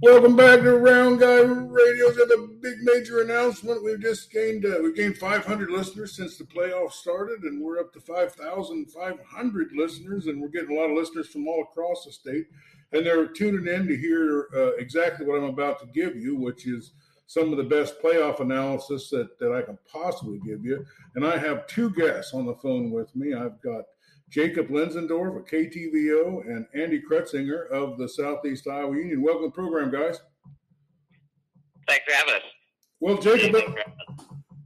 Welcome back to Round Guy Radio's got a big major announcement. We've just gained uh, we gained 500 listeners since the playoffs started, and we're up to 5,500 listeners, and we're getting a lot of listeners from all across the state, and they're tuning in to hear uh, exactly what I'm about to give you, which is some of the best playoff analysis that that I can possibly give you. And I have two guests on the phone with me. I've got Jacob Lenzendorf of KTVO, and Andy Kretzinger of the Southeast Iowa Union. Welcome to the program, guys. Thanks for having us. Well, Jacob,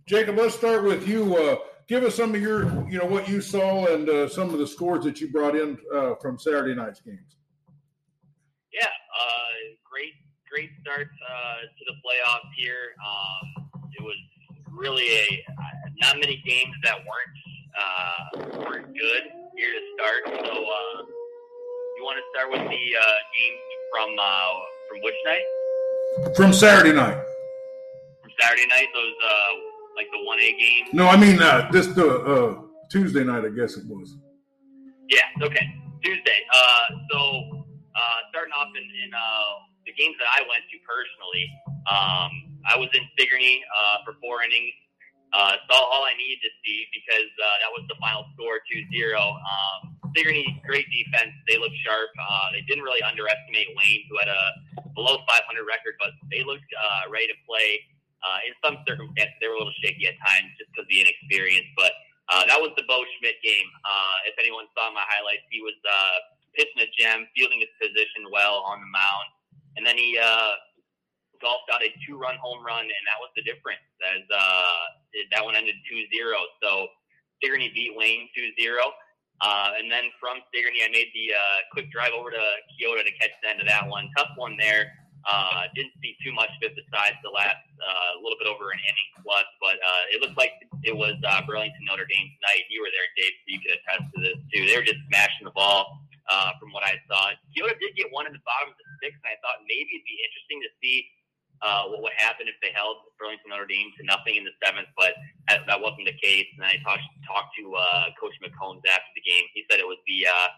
Jacob, let's start with you. Uh, give us some of your, you know, what you saw and uh, some of the scores that you brought in uh, from Saturday night's games. Yeah, uh, great, great start uh, to the playoffs here. Um, it was really a not many games that weren't uh, weren't good here to start. So, uh, you want to start with the uh, games from uh, from which night? From Saturday night. From Saturday night, those uh, like the one A game. No, I mean uh, this the uh, Tuesday night. I guess it was. Yeah. Okay. Tuesday. Uh, so uh, starting off in, in uh, the games that I went to personally, um, I was in Sigourney uh, for four innings. Uh, saw all I needed to see because uh, that was the final score 2 0. Um, Sigourney, great defense. They looked sharp. Uh, they didn't really underestimate Wayne, who had a below 500 record, but they looked uh, ready to play. Uh, in some circumstances, they were a little shaky at times just because of the inexperience. But uh, that was the Bo Schmidt game. Uh, if anyone saw my highlights, he was uh, pitching a gem, fielding his position well on the mound. And then he uh, golfed out a two run home run, and that was the difference. As uh, that one ended 2 0. So Sigourney beat Wayne 2 0. Uh, and then from Sigourney, I made the uh, quick drive over to Keota to catch the end of that one. Tough one there. Uh, didn't see too much of it besides the last uh, little bit over an inning plus, but uh, it looked like it was uh, Burlington Notre Dame tonight. You were there, Dave, so you could attest to this too. They were just smashing the ball uh, from what I saw. Keota did get one in the bottom of the sixth, and I thought maybe it'd be interesting to see uh, what would happen if they held Burlington Notre Dame to nothing in the seventh, but that, that wasn't the case. And I talked talked to uh, Coach McCombs after the game. He said it was the uh,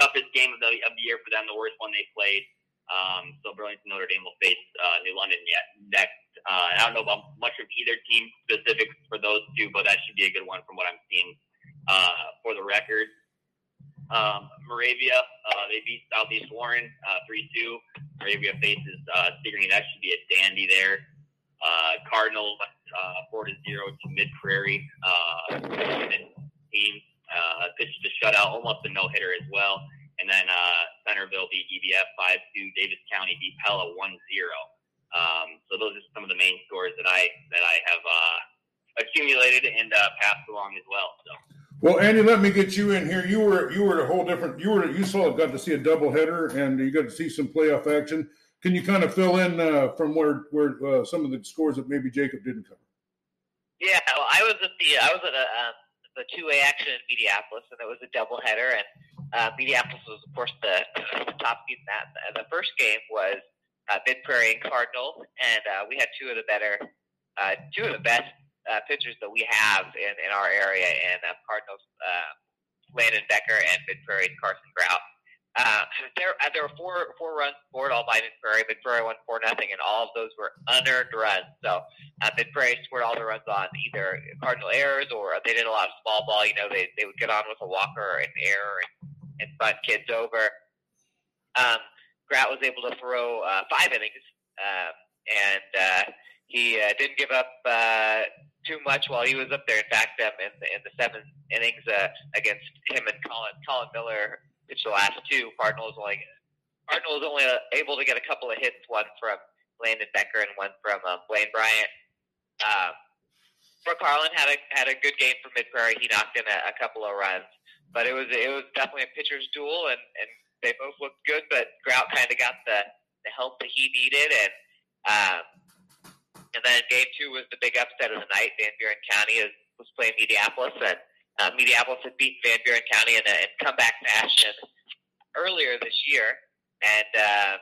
toughest game of the of the year for them, the worst one they played. Um, so Burlington Notre Dame will face uh, New London yet next. Uh, I don't know about much of either team specifics for those two, but that should be a good one from what I'm seeing uh, for the record. Um, Moravia, uh, they beat Southeast Warren uh, 3-2. Moravia faces uh, Sigourney. That should be a dandy there. Uh, Cardinals uh, 4 to 0 to Mid Prairie. Uh, team uh, pitched a shutout, almost a no hitter as well. And then uh, Centerville beat EBF 5 2. Davis County beat Pella 1 0. Um, so those are some of the main scores that I that I have uh, accumulated and uh, passed along as well. So. Well, Andy, let me get you in here. You were you were a whole different. You were you saw got to see a doubleheader, and you got to see some playoff action. Can you kind of fill in uh, from where where uh, some of the scores that maybe Jacob didn't cover? Yeah, well, I was at the I was at a, um, the two way action in Mediapolis, and it was a doubleheader, and uh, Mediapolis was of course the, the top in that. The first game was uh, Mid Prairie and Cardinal, and uh, we had two of the better, uh, two of the best uh, pitchers that we have in, in our area, and uh, Cardinals, uh, Landon Becker and Mid Prairie Carson Grout. Uh, there, uh, there were four four runs scored all by Mid Prairie. Mid Prairie won four nothing, and all of those were unearned runs. So uh, Mid Prairie scored all the runs on either cardinal errors or they did a lot of small ball. You know, they they would get on with a walker and error and, and front kids over. Um, Grout was able to throw uh, five innings, um, and uh, he uh, didn't give up uh, too much while he was up there. In fact, um, in, the, in the seven innings uh, against him and Colin, Colin Miller pitched the last two. Cardinals only Cardinals only uh, able to get a couple of hits, one from Landon Becker and one from um, Blaine Bryant. Um, Brooke Harlan had a had a good game for Mid Prairie. He knocked in a, a couple of runs, but it was it was definitely a pitcher's duel, and and they both looked good. But Grout kind of got the the help that he needed, and um, and then game two was the big upset of the night. Van Buren County is, was playing Mediapolis, and uh, Mediapolis had beaten Van Buren County in, a, in comeback fashion earlier this year. And uh,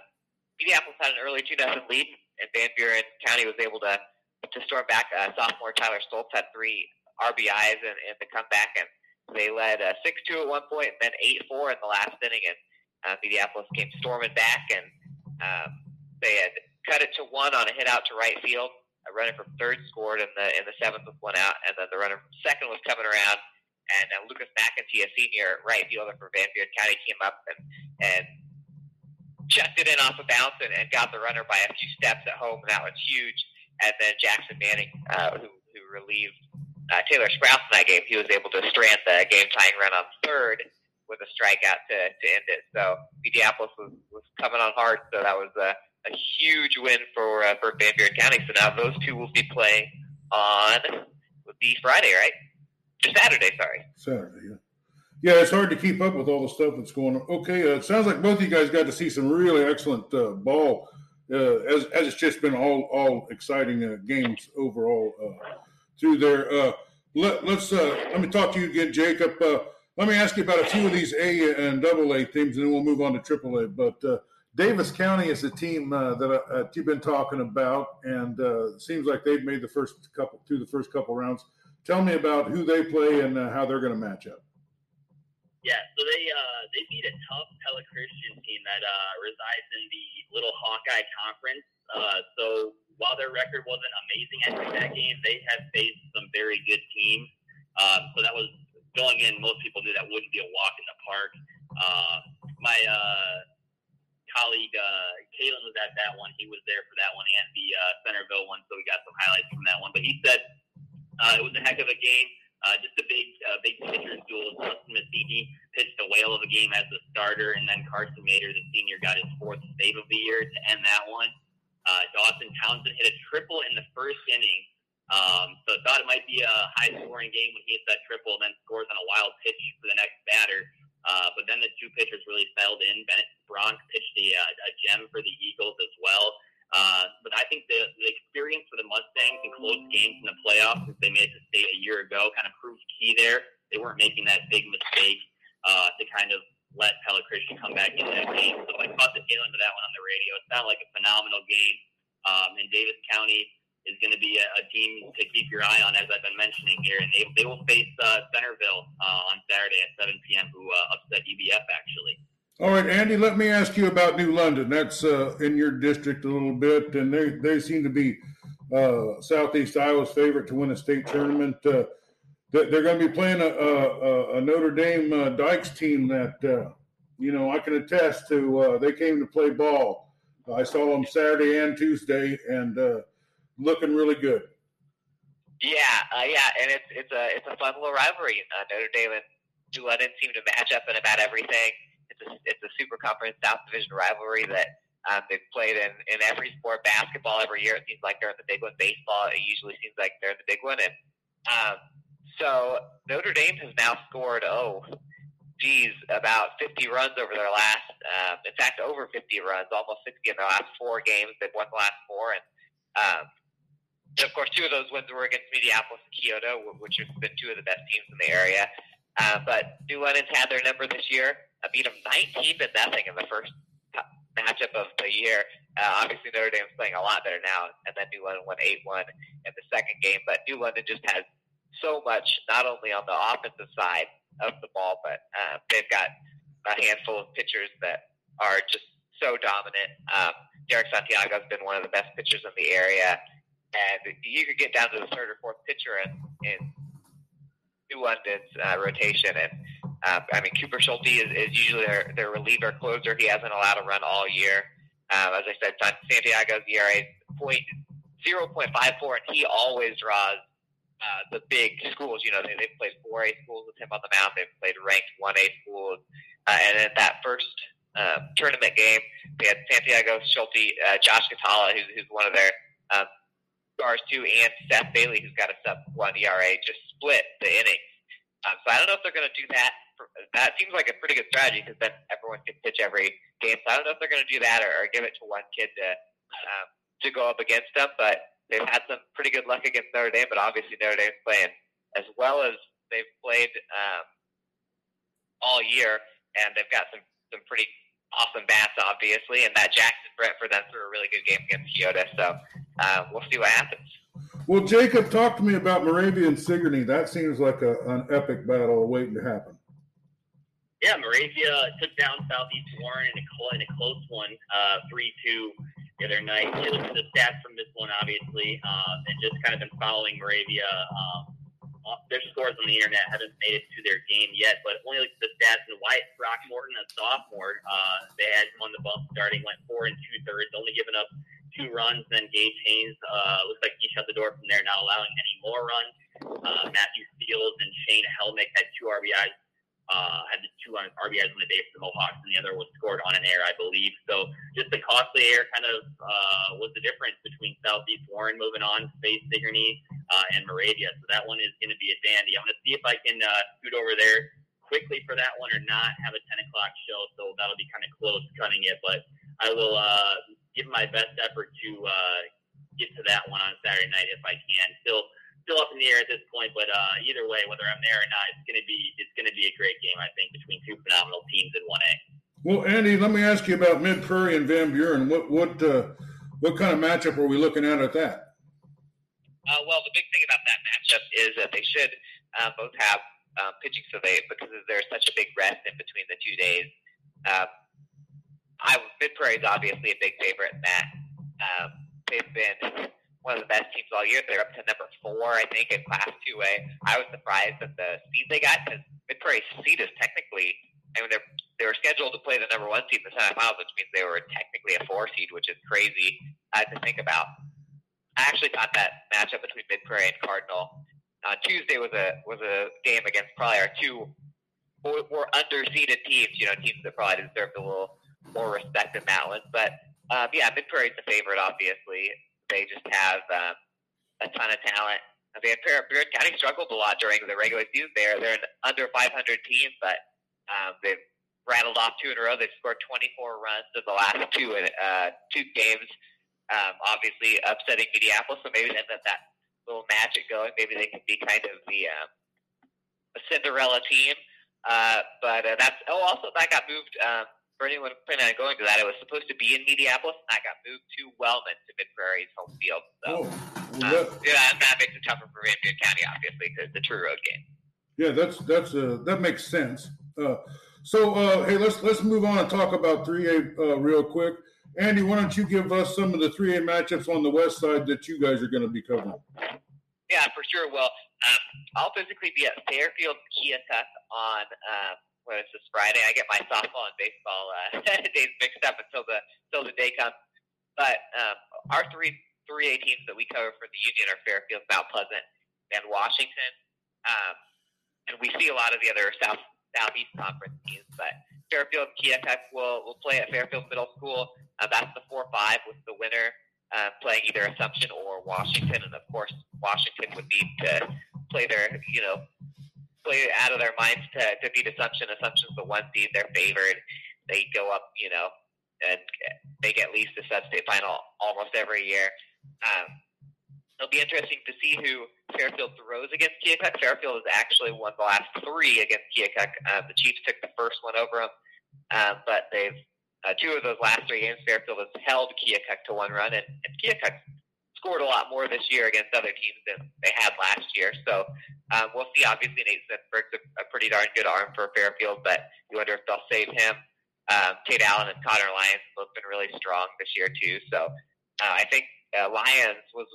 Mediapolis had an early 2 0 lead, and Van Buren County was able to to storm back. Uh, sophomore Tyler Stoltz had three RBIs in, in the comeback, and they led uh, 6 2 at one point and then 8 4 in the last inning. And uh, Mediapolis came storming back, and um, they had cut it to one on a hit out to right field. A runner from third scored in the in the seventh with one out, and then the runner from second was coming around, and uh, Lucas McEntee, a senior right fielder for Van Buren County, came up and and checked it in off a bounce and, and got the runner by a few steps at home, and that was huge. And then Jackson Manning, uh, who who relieved uh, Taylor Sprouse in that game, he was able to strand the game tying run on third with a strikeout to, to end it. So Mediapolis was, was coming on hard, so that was a, a huge win for uh, for Van Buren County. So now those two will be playing on would be Friday, right? Saturday, sorry. Saturday, yeah. Yeah, it's hard to keep up with all the stuff that's going on. Okay, uh, it sounds like both of you guys got to see some really excellent uh, ball, uh, as, as it's just been all all exciting uh, games overall uh, through there. Let, us let me talk to you again, Jacob. let me ask you about a few of these A and Double A teams, and then we'll move on to Triple A. But Davis County is a team that you've been talking about, and it seems like they've made the first couple to the first couple rounds. Tell me about who they play and how they're going to match up. Yeah, so they uh, they beat a tough Pella Christian team that uh, resides in the Little Hawkeye Conference. Uh, so while their record wasn't amazing entering that game, they have faced some very good teams. Um, so that was going in. Most people knew that wouldn't be a walk in the park. Uh, my uh, colleague uh, Kalen was at that one. He was there for that one and the uh, Centerville one, so we got some highlights from that one. But he said uh, it was a heck of a game. Uh, just a big, uh, big pitcher's duel. Justin Massini pitched a whale of a game as the starter, and then Carson Mater, the senior, got his fourth save of the year to end that one. Uh, Dawson Townsend hit a triple in the first inning. Um, so thought it might be a high scoring game when he hits that triple and then scores on a wild pitch for the next batter. Uh, but then the two pitchers really settled in. Bennett Bronk pitched a, uh, a gem for the Eagles as well. Uh, but I think the, the experience for the Mustangs in close games in the playoffs, since they made it to state a year ago, kind of proved key there. They weren't making that big mistake uh, to kind of let Pella Christian come back in that game. So I caught the tail end of that one on the radio. It sounded like a phenomenal game. Um, and Davis County is going to be a, a team to keep your eye on, as I've been mentioning here. And they, they will face uh, Centerville uh, on Saturday at 7 p.m., who uh, upset EBF, actually. All right, Andy, let me ask you about New London. That's uh, in your district a little bit, and they, they seem to be uh, Southeast Iowa's favorite to win a state tournament. Uh, they're going to be playing a, a, a Notre Dame uh, Dykes team that, uh, you know, I can attest to. Uh, they came to play ball. I saw them Saturday and Tuesday, and looking really good. Yeah, yeah, and it's it's a it's a fun little rivalry. Notre Dame and London seem to match up in about everything it's a, it's a super conference South Division rivalry that um, they've played in, in every sport. Basketball every year, it seems like they're in the big one. Baseball, it usually seems like they're in the big one. And um, so Notre Dame has now scored, oh, geez, about 50 runs over their last, um, in fact, over 50 runs, almost 60 in their last four games. They've won the last four. And, um, and of course, two of those wins were against Mediapolis and Keota, which have been two of the best teams in the area. Uh, but New London's had their number this year. I beat them 19 to nothing in the first matchup of the year. Uh, obviously, Notre Dame's playing a lot better now, and then New London won 8 1 in the second game. But New London just has so much, not only on the offensive side of the ball, but uh, they've got a handful of pitchers that are just so dominant. Um, Derek Santiago has been one of the best pitchers in the area, and you could get down to the third or fourth pitcher in, in New London's uh, rotation, and uh, I mean, Cooper Schulte is, is usually their, their reliever closer. He hasn't allowed a run all year. Um, as I said, Santiago's ERA point zero point five four, and he always draws uh, the big schools. You know, they, they've played 4A schools with him on the mound. They've played ranked 1A schools. Uh, and in that first uh, tournament game, they had Santiago Schulte, uh, Josh Catala, who's, who's one of their um, stars too, and Seth Bailey, who's got a sub one ERA, just split the inning. Um, so I don't know if they're going to do that that seems like a pretty good strategy because then everyone can pitch every game. So I don't know if they're going to do that or, or give it to one kid to um, to go up against them. But they've had some pretty good luck against Notre Dame. But obviously Notre Dame's playing as well as they've played um, all year, and they've got some some pretty awesome bats, obviously. And that Jackson Brentford them threw a really good game against Keota. So uh, we'll see what happens. Well, Jacob, talk to me about Moravia and Sigourney. That seems like a, an epic battle waiting to happen yeah, Moravia took down Southeast Warren in a, in a close one, uh, three two. the other night. You look at the stats from this one, obviously, um, and just kind of been following Moravia. Um, their scores on the internet haven't made it to their game yet, but only the stats. And Wyatt Throckmorton, a sophomore, uh, they had him on the bump starting, went four and two thirds, only giving up two runs. Then Gage Haynes uh, looks like he shut the door from there, not allowing any more runs. Uh, Matthew Seals and Shane Helmick had two RBIs uh, had the two RBIs on the day for the Mohawks, and the other was scored on an air, I believe. So just the costly air kind of uh, was the difference between Southeast Warren moving on to face Sigourney uh, and Moravia. So that one is going to be a dandy. I'm going to see if I can uh, scoot over there quickly for that one or not have a 10 o'clock show. So that'll be kind of close cutting it, but I will uh, give my best effort to uh, get to that one on Saturday night if I can. Still still up in the air at this point, but uh, either way, whether I'm there or not, it's gonna be it's gonna be a great game. I think between two phenomenal teams in one A. Well, Andy, let me ask you about Mid Prairie and Van Buren. What what uh, what kind of matchup are we looking at at that? Uh, well, the big thing about that matchup is that they should uh, both have um, pitching survey because there's such a big rest in between the two days. Um, I Mid Prairie is obviously a big favorite in that. Um, they've been one of the best teams all year. They're up to number four, I think, in Class 2A. I was surprised at the seed they got because Mid Prairie's seed is technically, I mean, they're, they were scheduled to play the number one seed in the semifinals, which means they were technically a four seed, which is crazy uh, to think about. I actually thought that matchup between Mid Prairie and Cardinal on Tuesday was a was a game against probably our two more, more underseeded teams. You know, teams that probably deserved a little more respect in that one. But um, yeah, Mid Prairie's the favorite, obviously. They just have um, a ton of talent. Van Buren County struggled a lot during the regular season. There, they're an under 500 team, but um, they've rattled off two in a row. They've scored 24 runs in the last two uh, two games. Um, obviously, upsetting Mediapolis, so maybe then that that little magic going. Maybe they can be kind of the um, a Cinderella team. Uh, but uh, that's oh, also that got moved. Um, for anyone planning on going to that, it was supposed to be in Mediapolis, and that got moved to Wellman to Mid Prairie's home field. So, oh, well, um, yeah, that makes it tougher for Van Buren County, obviously, because a true road game. Yeah, that's that's uh, that makes sense. Uh, so, uh, hey, let's let's move on and talk about 3A uh, real quick. Andy, why don't you give us some of the 3A matchups on the west side that you guys are going to be covering? Yeah, for sure. Well, um, I'll physically be at Fairfield Keokuk on um, when it's this Friday. I get my softball and baseball uh, days mixed up until the until the day comes. But um, our three three A teams that we cover for the Union are Fairfield, Mount Pleasant, and Washington. Um, and we see a lot of the other South Southeast Conference teams, but Fairfield and Keokuk will will play at Fairfield Middle School. Uh, that's the four five with the winner uh, playing either Assumption or Washington, and of course Washington would need to play their you know play out of their minds to, to beat Assumption. Assumption's the one seed; they're favored. They go up, you know, and make at least a sub-state final almost every year. Um, it'll be interesting to see who Fairfield throws against Keokuk. Fairfield has actually won the last three against Keokuk. Uh, the Chiefs took the first one over them, um, but they've uh, two of those last three games. Fairfield has held Keokuk to one run, and, and Keokuk scored a lot more this year against other teams than they had last year. So um, we'll see. Obviously, Nate Smithberg's a, a pretty darn good arm for Fairfield, but you wonder if they'll save him. Um, Tate Allen and Connor Lyons both been really strong this year too. So uh, I think uh, Lyons was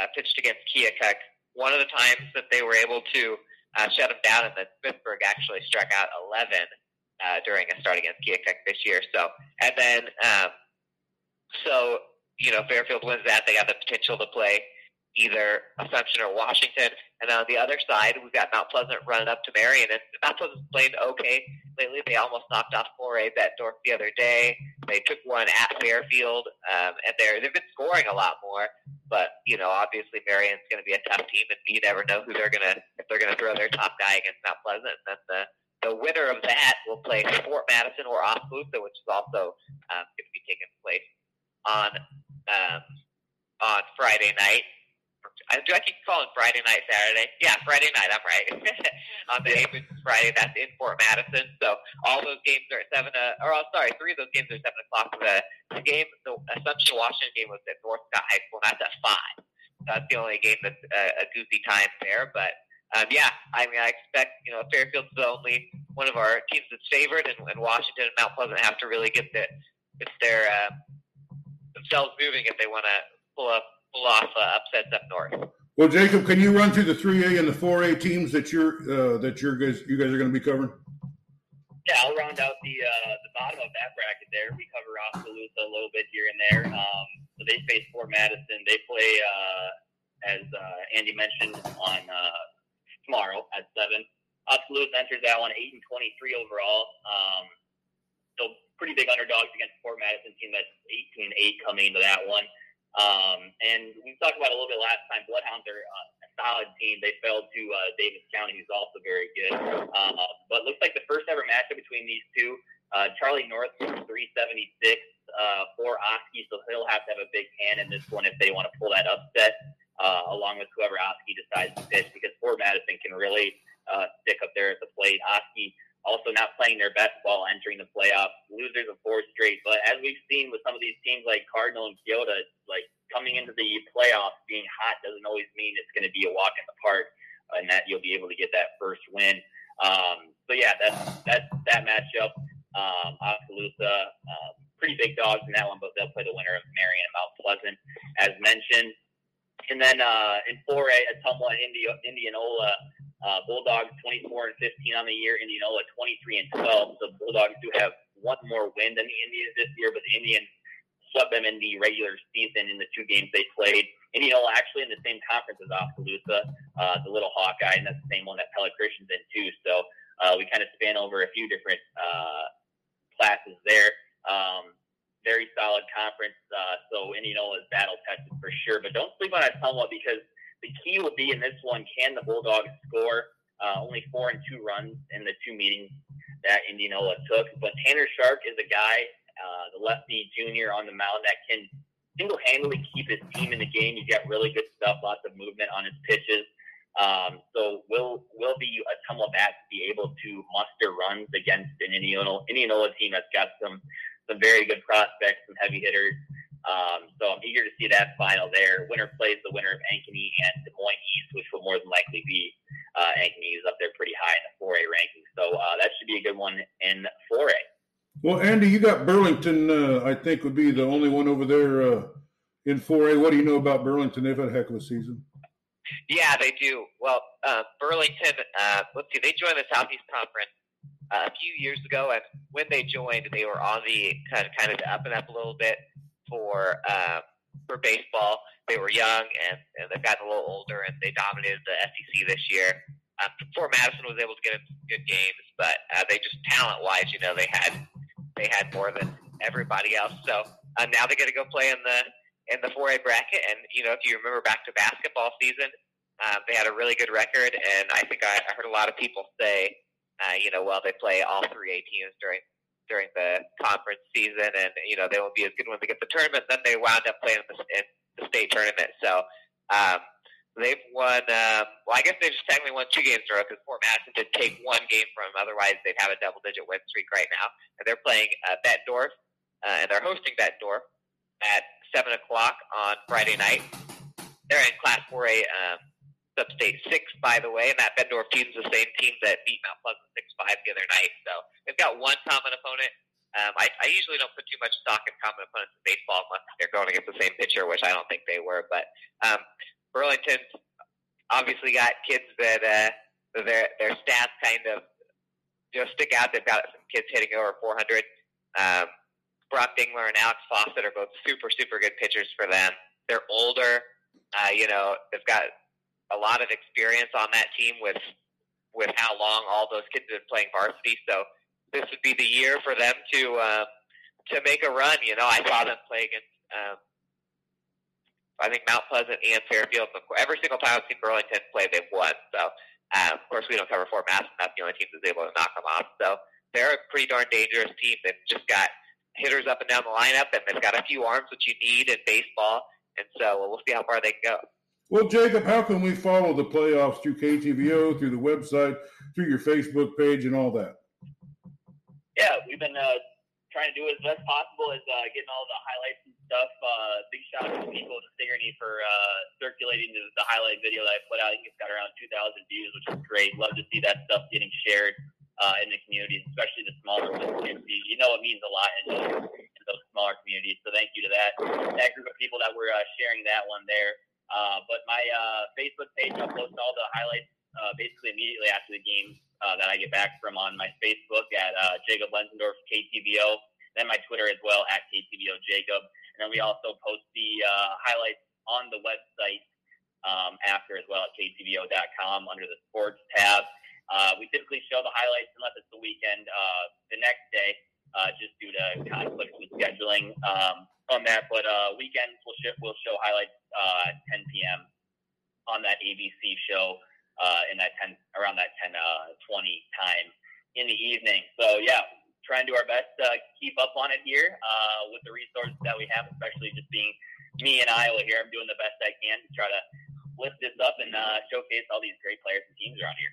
uh, pitched against Keokuk one of the times that they were able to uh, shut him down, and then Smithberg actually struck out 11 uh, during a start against Keokuk this year. So and then um, so you know, Fairfield wins that, they got the potential to play either Assumption or Washington. And on the other side, we've got Mount Pleasant running up to Marion. And Mount Pleasant's played okay lately. They almost knocked off 4A Bettendorf the other day. They took one at Fairfield, um, and they're, they've been scoring a lot more. But, you know, obviously Marion's going to be a tough team, and you never know who they're going to, if they're going to throw their top guy against Mount Pleasant. Then the, the winner of that will play Fort Madison or Oskaloosa, which is also um, going to be taking place on um, on Friday night. Do I keep calling Friday night Saturday? Yeah, Friday night. I'm right. on the eighth Friday, that's in Fort Madison. So all those games are at seven. Uh, or oh, sorry, three of those games are seven o'clock. The, the game, the Assumption Washington game was at Northcott High School, and that's at five. That's the only game that's uh, a goofy time there. But um, yeah, I mean, I expect you know Fairfield's the only one of our teams that's favored, and, and Washington and Mount Pleasant have to really get the get their uh, themselves moving if they want to pull up pull off uh, upsets up north. Well, Jacob, can you run through the three A and the four A teams that you're uh, that you're guys you guys are going to be covering? Yeah, I'll round out the uh, the bottom of that bracket there. We cover Oskaloosa a little bit here and there. Um, so they face Fort Madison. They play, uh, as uh, Andy mentioned, on uh, tomorrow at seven. Oskaloosa enters that one eight and twenty three overall. Um, so pretty big underdogs against Fort Madison team that's eighteen and eight coming into that one. Um, and we talked about a little bit last time. Bloodhounds are uh, a solid team. They fell to uh, Davis County, who's also very good. Uh, but looks like the first ever matchup between these two. Uh, Charlie North 376 uh, for Oski, so he'll have to have a big hand in this one if they want to pull that upset, uh, along with whoever Oski decides to pitch, because Fort Madison can really uh, stick up there at the plate. Oski also not playing their best ball entering the playoffs, losers of four straight. But as we've seen with some of these teams like Cardinal and Keota, like coming into the playoffs being hot doesn't always mean it's going to be a walk in the park and that you'll be able to get that first win. Um, so yeah, that's that's that matchup. Um, Oskaloosa, um, pretty big dogs in that one, but they'll play the winner of Marion and Mount Pleasant, as mentioned. And then uh, in 4A, Ottumwa and Indi- Indianola, uh, Bulldogs 24 and 15 on the year. Indianola 23 and 12. So Bulldogs do have one more win than the Indians this year, but the Indians swept them in the regular season in the two games they played. Indianola actually in the same conference as Oskaloosa, uh, the Little Hawkeye, and that's the same one that Pella in too. So uh, we kind of span over a few different uh, classes there. Um, very solid conference. Uh, so Indianola is battle tested for sure, but don't sleep on Ottumwa because the key will be in this one: can the Bulldogs score? Uh, only four and two runs in the two meetings that Indianola took. But Tanner Shark is a guy, uh, the lefty junior on the mound that can single-handedly keep his team in the game. He's got really good stuff, lots of movement on his pitches. Um, so will will be a tumble back to be able to muster runs against an Indianola, Indianola team that's got some some very good prospects, some heavy hitters. Um, so I'm eager to see that final there. Winner plays the winner of Ankeny and Des Moines East, which will more than likely be uh, Ankeny is up there pretty high in the 4A ranking. So uh, that should be a good one in 4A. Well, Andy, you got Burlington. Uh, I think would be the only one over there uh, in 4A. What do you know about Burlington? They've had a heck of a season. Yeah, they do. Well, uh, Burlington. Uh, let's see. They joined the Southeast Conference a few years ago, and when they joined, they were on the kind of kind of up and up a little bit for um, for baseball. They were young and, and they've gotten a little older, and they dominated the SEC this year. Um, Fort Madison was able to get into good games, but uh, they just talent wise, you know, they had they had more than everybody else. So uh, now they get to go play in the in the 4A bracket, and you know, if you remember back to basketball season, um, they had a really good record, and I think I, I heard a lot of people say, uh, you know, well, they play all three A teams during during the conference season, and you know they won't be as good when they get the tournament. Then they wound up playing in the, in the state tournament. So um, they've won. Um, well, I guess they just technically won two games in a row because Fort Madison did take one game from them. Otherwise, they'd have a double-digit win streak right now. And they're playing uh, Bettendorf, uh, and they're hosting Bettendorf at seven o'clock on Friday night. They're in Class 4A. Um, Substate six, by the way, and that Bettendorf team is the same team that beat Mount Pleasant six five the other night. So they've got one common opponent. Um, I, I usually don't put too much stock in common opponents in baseball unless they're going against the same pitcher, which I don't think they were. But um, Burlington's obviously got kids that uh, their their stats kind of know stick out. They've got some kids hitting over 400. Um, Brock Dingler and Alex Fawcett are both super super good pitchers for them. They're older. Uh, you know, they've got a lot of experience on that team with with how long all those kids have been playing varsity. So this would be the year for them to uh, to make a run. You know, I saw them play against um, I think Mount Pleasant and Fairfield. Every single time I've seen Burlington play, they've won. So um, of course we don't cover Fort Madison. That's the only team that's able to knock them off. So they're a pretty darn dangerous team. They've just got hitters up and down the lineup, and they've got a few arms that you need in baseball. And so we'll see how far they can go. Well, Jacob, how can we follow the playoffs through KTVO, through the website, through your Facebook page, and all that? Yeah, we've been uh, trying to do as best possible as uh, getting all the highlights and stuff. Uh, big shout out to Nico Sigourney for uh, circulating the, the, highlight video that I put out. I think it's got around 2,000 views, which is great. Love to see that stuff getting shared uh, in the community, especially the smaller ones. You know, it means a lot in, in those smaller communities. So thank you to that that group of people that were uh, sharing that one there. Uh, but my uh, Facebook page, I'll post all the highlights uh, basically immediately after the game uh, that I get back from on my Facebook at uh, Jacob Lenzendorf KTVO, then my Twitter as well at KTVO Jacob, and then we also post the uh, highlights on the website um, after as well at KTVO.com under the sports tab. Uh, we typically show the highlights unless it's the weekend uh, the next day, uh, just due to conflicts with scheduling um, on that. But uh, weekends we'll, sh- we'll show highlights uh, at 10 p.m. on that ABC show uh, in that 10 around that 10 uh, 20 time in the evening. So yeah, trying to do our best to keep up on it here uh, with the resources that we have, especially just being me in Iowa here. I'm doing the best I can to try to lift this up and uh, showcase all these great players and teams around here.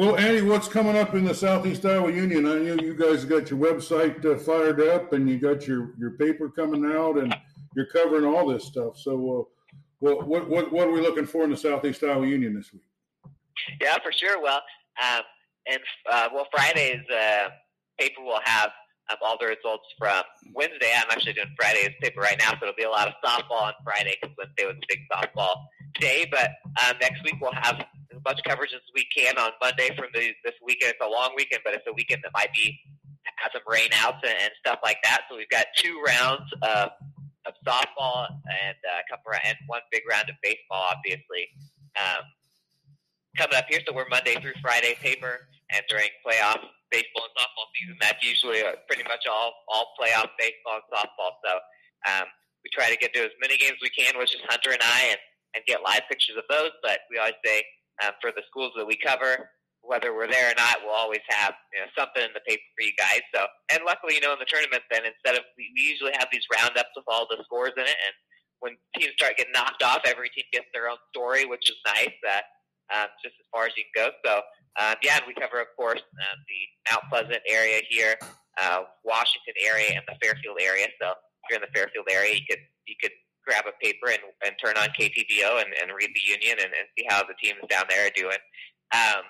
Well, Andy, what's coming up in the Southeast Iowa Union? I know you guys got your website uh, fired up, and you got your, your paper coming out, and you're covering all this stuff. So, uh, what, what what what are we looking for in the Southeast Iowa Union this week? Yeah, for sure. Well, um, and uh, well, Friday's uh, paper will have um, all the results from Wednesday. I'm actually doing Friday's paper right now, so it'll be a lot of softball on Friday because Wednesday was a big softball day. But um, next week we'll have as much coverage as we can on Monday from the, this weekend. It's a long weekend, but it's a weekend that might be have some rain outs and, and stuff like that. So we've got two rounds of, of softball and uh, couple and one big round of baseball, obviously. Um, coming up here. So we're Monday through Friday paper, and during playoff baseball and softball season, that's usually uh, pretty much all all playoff baseball and softball. So um, we try to get to as many games as we can, which is Hunter and I, and and get live pictures of those. But we always say um, for the schools that we cover, whether we're there or not, we'll always have you know, something in the paper for you guys. So, and luckily, you know, in the tournament, then instead of we, we usually have these roundups with all the scores in it, and when teams start getting knocked off, every team gets their own story, which is nice. That um, just as far as you can go. So, um, yeah, and we cover, of course, um, the Mount Pleasant area here, uh, Washington area, and the Fairfield area. So, if you're in the Fairfield area, you could you could grab a paper and, and turn on KTVO and, and read the Union and, and see how the teams down there are doing. Um,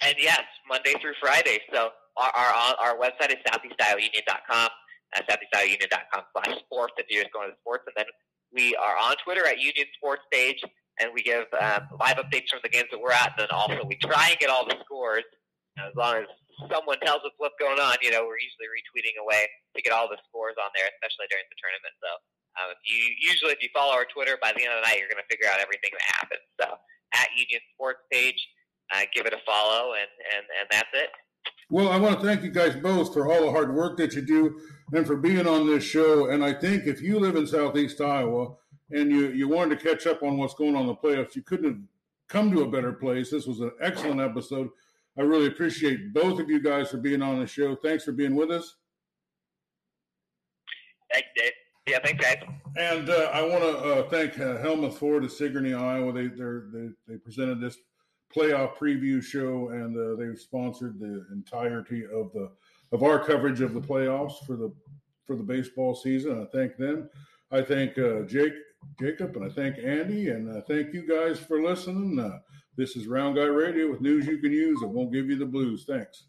and yes, Monday through Friday. So our our, our website is southeastiowaunion.com, uh, southeastiowaunion.com slash sports if you're just going to the sports. And then we are on Twitter at Union Sports Page and we give um, live updates from the games that we're at. And then also we try and get all the scores. as long as someone tells us what's going on, you know, we're usually retweeting away to get all the scores on there, especially during the tournament. So um, if you usually if you follow our Twitter, by the end of the night, you're going to figure out everything that happens. So at Union Sports Page, uh, give it a follow, and and and that's it. Well, I want to thank you guys both for all the hard work that you do and for being on this show. And I think if you live in Southeast Iowa and you, you wanted to catch up on what's going on in the playoffs, you couldn't have come to a better place. This was an excellent episode. I really appreciate both of you guys for being on the show. Thanks for being with us. Thanks, Dave. Yeah, thanks, guys. And uh, I want to uh, thank uh, Helmuth Ford of Sigourney, Iowa. They they they presented this playoff preview show, and uh, they've sponsored the entirety of the of our coverage of the playoffs for the for the baseball season. I thank them. I thank uh, Jake Jacob, and I thank Andy, and I thank you guys for listening. Uh, this is Round Guy Radio with news you can use. It won't give you the blues. Thanks.